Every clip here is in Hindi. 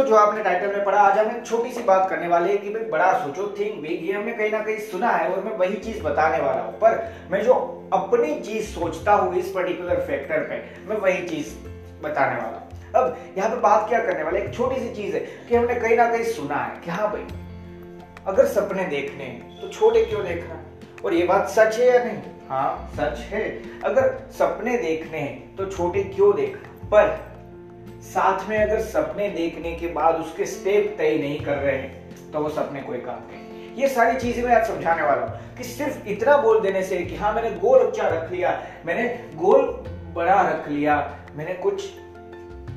दोस्तों, जो आपने टाइटल में पढ़ा, आज हम एक छोटी सी बात करने वाले हैं कि भाई बड़ा सोचो थिंक बिग ये हमने कहीं ना कहीं सुना है और मैं वही चीज़ बताने वाला हूँ। पर मैं जो अपनी चीज़ सोचता हूँ इस पर्टिकुलर फैक्टर पे, मैं वही चीज़ बताने वाला हूँ। अब यहाँ पे बात क्या करने वाले एक छोटी सी चीज़ है कि हमने कहीं ना कहीं सुना है कि हाँ भाई, अगर सपने देखने तो छोटे क्यों देखना? और ये बात सच है या नहीं? हाँ सच है। अगर सपने देखने हैं तो छोटे क्यों देखना? पर साथ में अगर सपने देखने के बाद उसके स्टेप तय नहीं कर रहे हैं तो वो सपने कोई काम नहीं। ये सारी चीज़ें मैं आज समझाने वाला हूँ कि सिर्फ़ इतना बोल देने से कि हाँ मैंने गोल अच्छा रख लिया, मैंने गोल बड़ा रख लिया, मैंने कुछ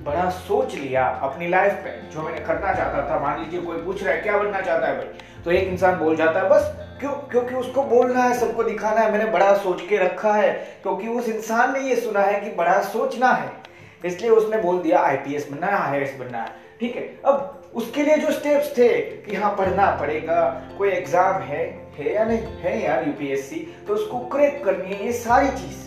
बड़ा सोच लिया अपनी लाइफ पे, जो मैंने करना चाहता था। मान लीजिए कोई पूछ रहा है, क्या बनना चाहता है भाई? तो एक इंसान बोल जाता है, बस, क्यों, क्योंकि उसको बोलना है, सबको दिखाना है, मैंने बड़ा सोच के रखा है। क्योंकि उस इंसान ने ये सुना है कि बड़ा सोचना है। इसलिए उसने बोल दिया आईपीएस बनना है आई बनना है। ठीक है, अब उसके लिए जो स्टेप्स थे कि हाँ पढ़ना पड़ेगा, कोई एग्ज़ाम है है या नहीं? है यार यूपीएससी तो उसको क्रैक करनी है ये सारी चीज़।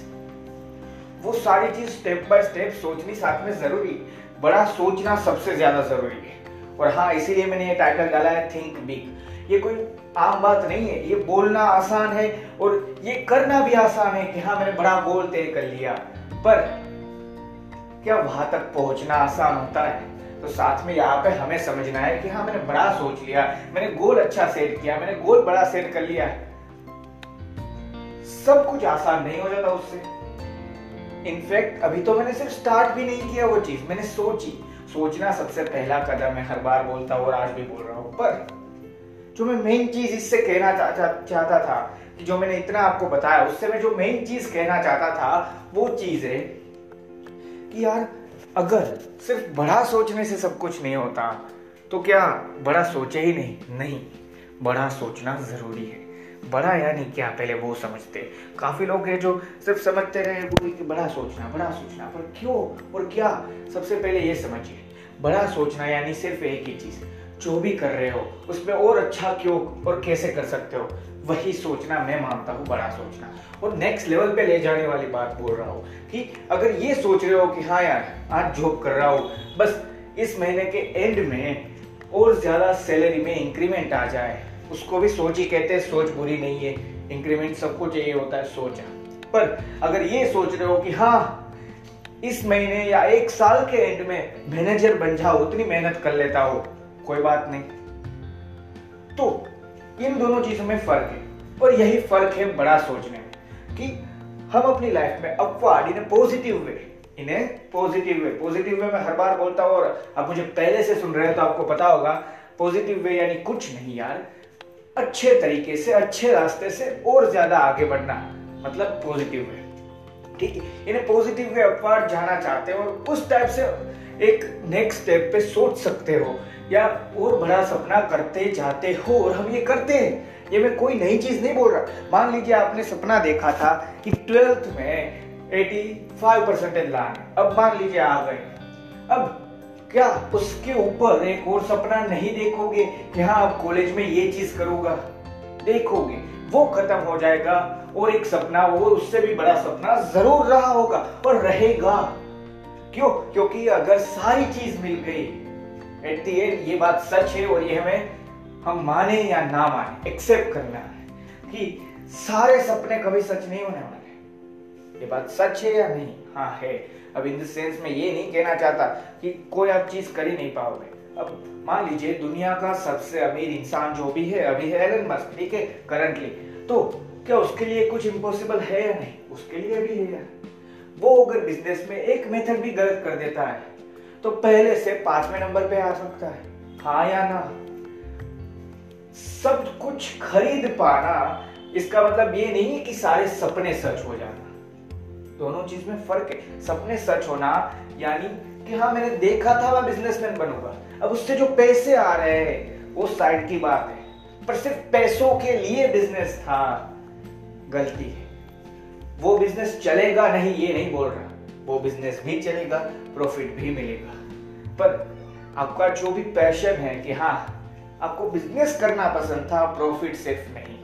वो सारी चीज़ स्टेप बाय स्टेप सोचनी साथ में ज़रूरी, बड़ा सोचना सबसे ज़्यादा ज़रूरी है। और हाँ इसीलिए मैंने ये टाइटल डाला है थिंक बिग ये कोई आम बात नहीं है, ये बोलना आसान है, और ये करना भी आसान है कि हाँ मैंने बड़ा गोल तय कर लिया। पर क्या वहाँ तक पहुँचना आसान होता है। तो साथ में यहाँ पे हमें समझना है कि हाँ मैंने बड़ा सोच लिया, मैंने गोल अच्छा सेट किया, मैंने गोल बड़ा सेट कर लिया। सब कुछ आसान नहीं हो जाता उससे। इनफैक्ट अभी तो मैंने सिर्फ़ स्टार्ट भी नहीं किया वो चीज़, मैंने सोची। सोचना सबसे पहला कदम है हर बार बोलता हूँ और आज भी बोल रहा हूँ। पर जो मैं मेन चीज़ इससे कहना चाहता था, कि जो मैंने इतना आपको बताया, उससे मैं जो मेन चीज़ कहना चाहता था, वो चीज़ है कि यार, अगर सिर्फ़ बड़ा सोचने से सब कुछ नहीं होता तो क्या बड़ा सोचे ही नहीं? नहीं, बड़ा सोचना ज़रूरी है। बड़ा यानी क्या? पहले वो समझते। काफ़ी लोग हैं जो सिर्फ़ समझते रहे, वो कि बड़ा सोचना बड़ा सोचना, पर क्यों और क्या? सबसे पहले ये समझिए। बड़ा सोचना यानी सिर्फ़ एक ही चीज़। जो भी कर रहे हो, उसमें और अच्छा क्यों और कैसे कर सकते हो? वही सोचना मैं मानता हूँ, बड़ा सोचना। और नेक्स्ट लेवल पे ले जाने वाली बात बोल रहा हूँ कि अगर ये सोच रहे हो कि हाँ यार, आज जॉब कर रहा हूँ, बस इस महीने के एंड में और ज़्यादा सैलरी में इंक्रीमेंट आ जाए, उसको भी सोच ही कहते हैं, सोच बुरी नहीं है। इंक्रीमेंट सबको चाहिए होता है, सोच। पर अगर ये सोच रहे हो कि हाँ इस महीने या एक साल के एंड में मैनेजर बन जाओ, उतनी मेहनत कर लेता हो कोई बात नहीं। तो इन दोनों चीज़ों में फ़र्क है, और यही फ़र्क है बड़ा सोचने में कि हम अपनी लाइफ में अपवार्ड इन पॉजिटिव वे इन्हें पॉजिटिव वे पॉजिटिव वे में हर बार बोलता हूँ, और आप मुझे पहले से सुन रहे हैं तो आपको पता होगा पॉजिटिव वे यानी कुछ नहीं यार, अच्छे तरीके से, अच्छे रास्ते से और ज़्यादा आगे बढ़ना मतलब पॉजिटिव वे ठीक है? इन्हें पॉजिटिव वे अपवार्ड जाना चाहते हो, और उस टाइप से एक नेक्स्ट स्टेप पे सोच सकते हो या और बड़ा सपना करते जाते हो और हम ये करते हैं। ये मैं कोई नई चीज़ नहीं बोल रहा। मान लीजिए आपने सपना देखा था कि ट्वेल्थ में 85 परसेंटेज लाने अब मान लीजिए आ गए। अब क्या उसके ऊपर एक और सपना नहीं देखोगे? कि हाँ आप कॉलेज में ये चीज़ करूँगा। देखोगे। वो खत्म हो जाएगा और एक सपना, वो उससे भी बड़ा सपना ज़रूर रहा होगा और रहेगा। क्यों? क्योंकि अगर सारी चीज़ मिल गई एट एंड ये बात सच है और ये हमें हम माने या ना माने एक्सेप्ट करना है कि सारे सपने कभी सच नहीं होने वाले। ये बात सच है या नहीं? हाँ है। अब इन सेंस में ये नहीं कहना चाहता कि कोई आप चीज़ कर ही नहीं पाओगे। अब मान लीजिए, दुनिया का सबसे अमीर इंसान जो भी है, अभी है एलन मस्क ठीक है करंटली तो क्या उसके लिए कुछ इम्पॉसिबल है या नहीं? उसके लिए भी है वो अगर बिज़नेस में एक मेथड भी गलत कर देता है तो पहले से पाँचवें नंबर पे आ सकता है। हाँ या ना? सब कुछ खरीद पाना, इसका मतलब ये नहीं कि सारे सपने सच हो जाना। दोनों चीज़ में फ़र्क है। सपने सच होना, यानी कि हाँ मैंने देखा था, मैं बिजनेसमैन बनूँगा। अब उससे जो पैसे आ रहे हैं, वो साइड की बात है। पर सिर्फ़ पैसों के लिए बिज़नेस था, गलती है। वो बिज़नेस चलेगा नहीं, ये नहीं बोल रहा। वो बिज़नेस भी चलेगा प्रॉफिट भी मिलेगा। पर आपका जो भी पैशन है कि हाँ आपको बिज़नेस करना पसंद था प्रॉफिट सिर्फ़ नहीं।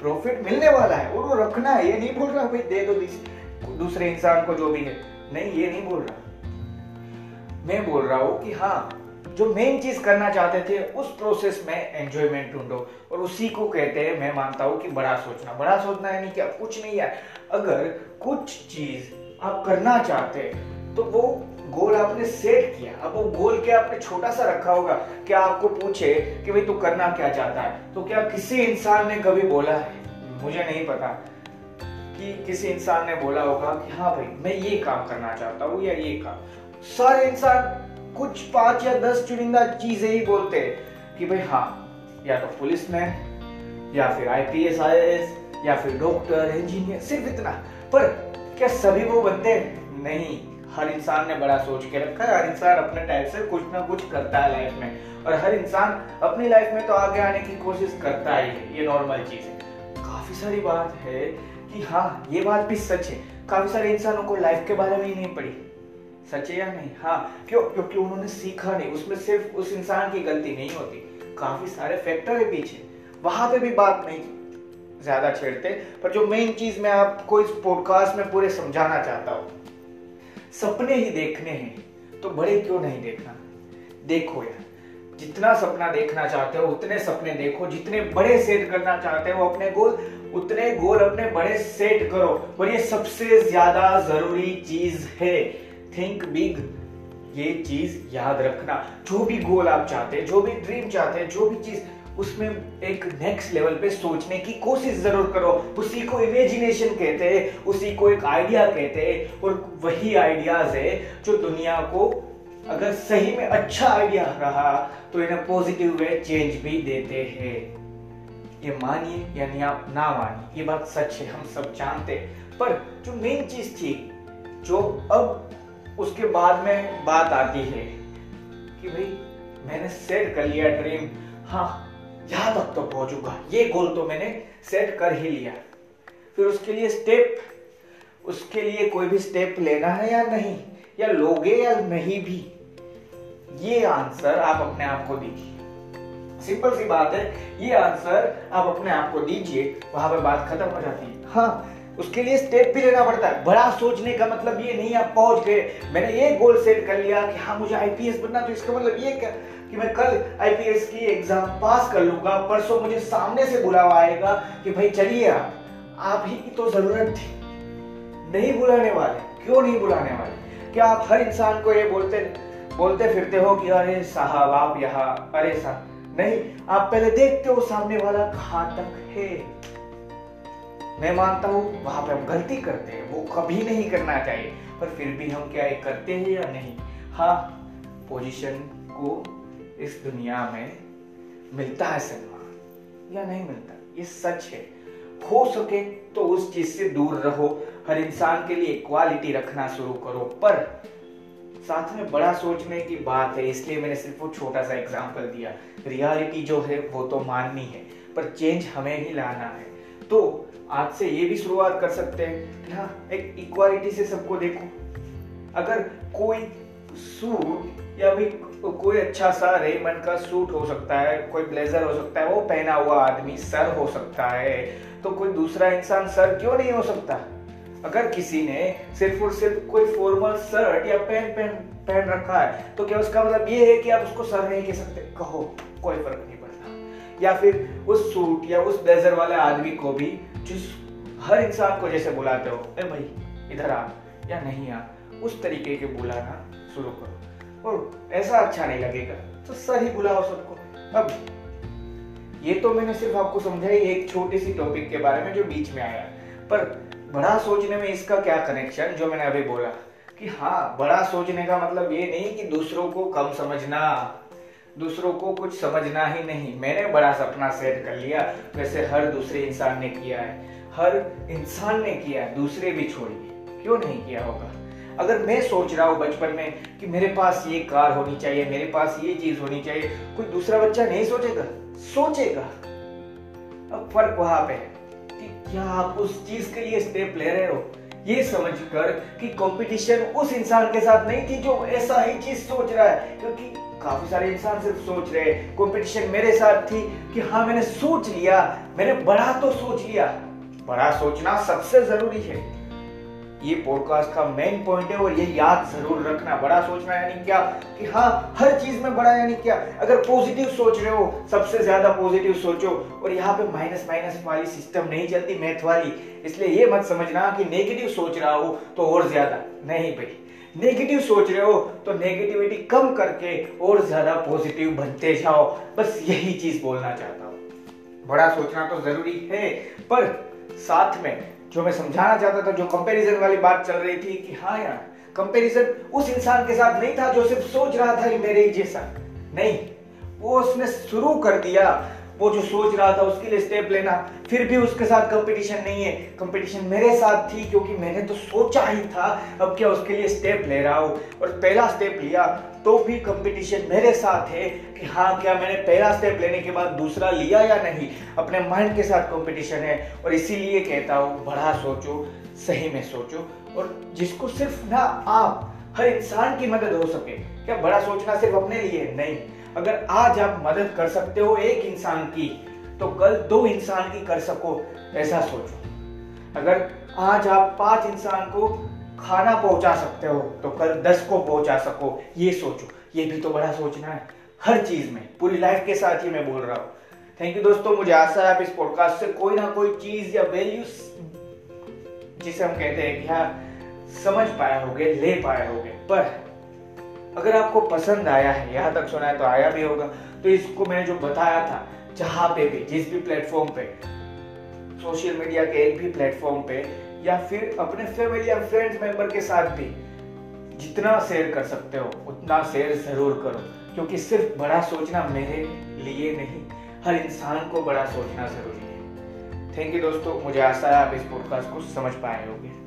प्रॉफिट मिलने वाला है और वो रखना है, ये नहीं बोल रहा भाई, दे दो दूसरे इंसान को जो भी है। नहीं, ये नहीं बोल रहा। मैं बोल रहा हूँ कि हाँ जो मेन चीज़ करना चाहते थे, उस प्रोसेस में एंजॉयमेंट ढूंढो। और उसी को कहते हैं, मैं मानता हूँ कि बड़ा सोचना। बड़ा सोचना यानी क्या कुछ नहीं है। अगर कुछ चीज़ आप करना चाहते हैं तो वो गोल आपने सेट किया। अब वो गोल क्या आपने छोटा सा रखा होगा? क्या आपको पूछे कि भाई तू करना क्या चाहता है? तो क्या किसी इंसान ने कभी बोला है? मुझे नहीं पता कि किसी इंसान ने बोला होगा कि हाँ भाई, मैं ये काम करना चाहता हूँ या ये काम। सारे इंसान कुछ पाँच या दस चुनिंदा चीज़ें ही बोलते हैं कि भाई हाँ या तो पुलिस में या फिर आईपीएस आईएएस या फिर डॉक्टर इंजीनियर सिर्फ़ इतना। पर क्या सभी वो बनते नहीं, हर इंसान ने बड़ा सोच के रखा है, हर इंसान अपने टाइप से कुछ ना कुछ करता है लाइफ में। और हर इंसान अपनी लाइफ में तो आगे आने की कोशिश करता ही है, ये नॉर्मल चीज़ है। काफ़ी सारी बात है कि हाँ ये बात भी सच है। काफ़ी सारे इंसानों को लाइफ के बारे में ही नहीं पड़ी सच है या नहीं? हाँ क्यों? क्योंकि उन्होंने सीखा नहीं। उसमें सिर्फ़ उस इंसान की गलती नहीं होती। काफ़ी सारे फैक्टर है पीछे। वहाँ पे भी बात नहीं ज़्यादा छेड़ते, पर जो मेन चीज़ मैं आपको इस पॉडकास्ट में पूरे समझाना चाहता हूँ, सपने ही देखने हैं तो बड़े क्यों नहीं देखना? देखो यार, जितना सपना देखना चाहते हो, उतने सपने देखो, जितने बड़े सेट करना चाहते हो अपने गोल उतने गोल अपने बड़े सेट करो, और ये सबसे ज़्यादा ज़रूरी चीज़ है। थिंक बिग ये चीज़ याद रखना। जो भी गोल आप चाहते हैं, जो भी ड्रीम चाहते हैं, जो भी चीज़ उसमें एक नेक्स्ट लेवल पे सोचने की कोशिश ज़रूर करो। उसी को इमेजिनेशन कहते हैं, उसी को एक आइडिया कहते हैं और वही आइडियाज़ है जो दुनिया को अगर सही में अच्छा आइडिया रहा तो इन्हें पॉजिटिव वे चेंज भी देते हैं। ये मानिए, यानी आप ना मानिए, ये बात सच है, हम सब जानते पर जो मेन चीज़ थी, जो अब उसके बाद में बात आती है कि भाई, मैंने सेट कर लिया ड्रीम हाँ यहाँ तक तो पहुंचूँगा। ये गोल तो मैंने सेट कर ही लिया। फिर उसके लिए स्टेप उसके लिए कोई भी स्टेप लेना है या नहीं? या लोगे या नहीं भी? ये आंसर आप अपने आप को दीजिए। सिंपल सी बात है, ये आंसर आप अपने आप को दीजिए, वहाँ पर बात खत्म हो जाती है। हाँ उसके लिए स्टेप भी लेना पड़ता है। बड़ा सोचने का मतलब ये नहीं, आप पहुँच गए। मैंने ये गोल सेट कर लिया कि हाँ मुझे आईपीएस बनना तो इसका मतलब ये क्या? कि मैं आईपीएस की एग्ज़ाम पास कर लूँगा, परसों मुझे सामने से बुलावा आएगा कि भाई चलिए आप आप ही की तो ज़रूरत थी। नहीं बुलाने वाले, क्यों नहीं बुलाने वाले? क्या आप हर इंसान को ये बोलते बोलते फिरते हो कि अरे साहब, आप यहाँ, अरे साहब नहीं, आप पहले देखते हो सामने वाला कहाँ तक है। मैं मानता हूँ, वहाँ पे हम गलती करते हैं, वो कभी नहीं करना चाहिए, पर फिर भी हम क्या करते हैं या नहीं? हाँ पोजीशन को इस दुनिया में मिलता है सम्मान या नहीं मिलता? ये सच है। हो सके तो उस चीज़ से दूर रहो। हर इंसान के लिए इक्वालिटी रखना शुरू करो। पर साथ में बड़ा सोचने की बात है, इसलिए मैंने सिर्फ़ वो छोटा सा एग्जांपल दिया। रियलिटी जो है, वो तो माननी है, पर चेंज हमें ही लाना है। तो आज से ये भी शुरुआत कर सकते हैं कि हाँ एक इक्वालिटी से सबको देखो। अगर कोई सूट या भी कोई अच्छा सा रेमंड का सूट हो सकता है, कोई ब्लेजर हो सकता है, वो पहना हुआ आदमी सर हो सकता है तो कोई दूसरा इंसान सर क्यों नहीं हो सकता? अगर किसी ने सिर्फ़ और सिर्फ़ कोई फॉर्मल शर्ट या पैंट पहन पहन रखा है तो क्या उसका मतलब ये है कि आप उसको सर नहीं कह सकते? कहो, कोई फ़र्क नहीं पड़ता। या फिर उस सूट या उस ब्लेजर वाले आदमी को भी जिस हर इंसान को जैसे बुलाते हो, ए भाई, इधर आ, या नहीं आ, उस तरीके के बुलाना शुरू करो। और ऐसा अच्छा नहीं लगेगा। तो सर ही बुलाओ सबको। अब, ये तो मैंने सिर्फ़ आपको समझाई एक छोटी सी टॉपिक के बारे में जो बीच में आया। पर बड़ा सोचने में इसका क्या कनेक्शन जो मैंने अभी बोला? कि हाँ बड़ा सोचने का मतलब ये नहीं कि दूसरों को कम समझना, दूसरों को कुछ समझना ही नहीं। मैंने बड़ा सपना सेट कर लिया, वैसे हर दूसरे इंसान ने किया है। हर इंसान ने किया है, दूसरे भी छोड़िए। क्यों नहीं किया होगा? अगर मैं सोच रहा हूँ बचपन में कि मेरे पास ये कार होनी चाहिए, मेरे पास ये चीज़ होनी चाहिए, कोई दूसरा बच्चा नहीं सोचेगा? सोचेगा। अब फ़र्क वहाँ पे है कि क्या आप उस चीज़ के लिए स्टेप ले रहे हो? ये समझकर कि कंपटीशन उस इंसान के साथ नहीं थी जो ऐसा ही चीज़ सोच रहा है, क्योंकि काफ़ी सारे इंसान सिर्फ़ सोच रहे कंपटीशन मेरे साथ थी कि हाँ मैंने सोच लिया, मैंने बड़ा तो सोच लिया, बड़ा सोचना सबसे ज़रूरी है। ये पॉडकास्ट का मेन पॉइंट है और ये याद ज़रूर रखना। बड़ा सोचना यानी क्या? कि हाँ हर चीज़ में बड़ा यानी क्या? अगर पॉजिटिव सोच रहे हो, सबसे ज़्यादा पॉजिटिव सोचो। और यहाँ पे माइनस माइनस वाली सिस्टम नहीं चलती मैथ वाली। इसलिए ये मत समझना कि नेगेटिव सोच रहा हो तो और ज़्यादा। नहीं भाई। नेगेटिव सोच रहे हो तो नेगेटिविटी कम करके और ज़्यादा पॉजिटिव बनते जाओ। बस यही चीज़ बोलना चाहता हूँ। बड़ा सोचना तो ज़रूरी है, पर साथ में जो मैं समझाना चाहता था, जो कंपैरिजन वाली बात चल रही थी कि हाँ यार कंपैरिजन उस इंसान के साथ नहीं था जो सिर्फ़ सोच रहा था कि मेरे ही जैसा नहीं, वो उसने शुरू कर दिया वो जो सोच रहा था उसके लिए स्टेप लेना, फिर भी उसके साथ कंपटीशन नहीं है। कंपटीशन मेरे साथ थी क्योंकि मैंने तो सोचा ही था, अब क्या उसके लिए स्टेप ले रहा हूँ। और पहला स्टेप लिया तो भी कंपटीशन मेरे साथ है कि हाँ क्या मैंने पहला स्टेप लेने के बाद दूसरा लिया या नहीं? अपने माइंड के साथ कंपटीशन है। और इसीलिए कहता हूँ, बड़ा सोचो, सही में सोचो। और जिसको सिर्फ़ ना आप, हर इंसान की मदद हो सके। क्या बड़ा सोचना सिर्फ़ अपने लिए? नहीं। अगर आज आप मदद कर सकते हो एक इंसान की तो कल दो इंसान की कर सको, ऐसा सोचो। अगर आज आप पाँच इंसान को खाना पहुँचा सकते हो तो कल दस को पहुँचा सको, ये सोचो। ये भी तो बड़ा सोचना है। हर चीज़ में, पूरी लाइफ के साथ ही मैं बोल रहा हूँ। थैंक यू दोस्तों, मुझे आशा है आप इस पॉडकास्ट से कोई ना कोई चीज़ या वैल्यू जिसे हम कहते हैं कि हाँ समझ पाए होगे, ले पाए होगे। पर अगर आपको पसंद आया है, यहाँ तक सुना है तो आया भी होगा। तो इसको मैंने जो बताया था, जहाँ पे भी, जिस भी प्लेटफॉर्म पे सोशल मीडिया के एक भी प्लेटफॉर्म पे, या फिर अपने फैमिली या फ्रेंड्स मेंबर के साथ भी, जितना शेयर कर सकते हो, उतना शेयर ज़रूर करो। क्योंकि सिर्फ़ बड़ा सोचना मेरे लिए नहीं, हर इंसान को बड़ा सोचना ज़रूरी है। थैंक यू दोस्तों, मुझे आशा है आप इस पॉडकास्ट को समझ पाए होंगे।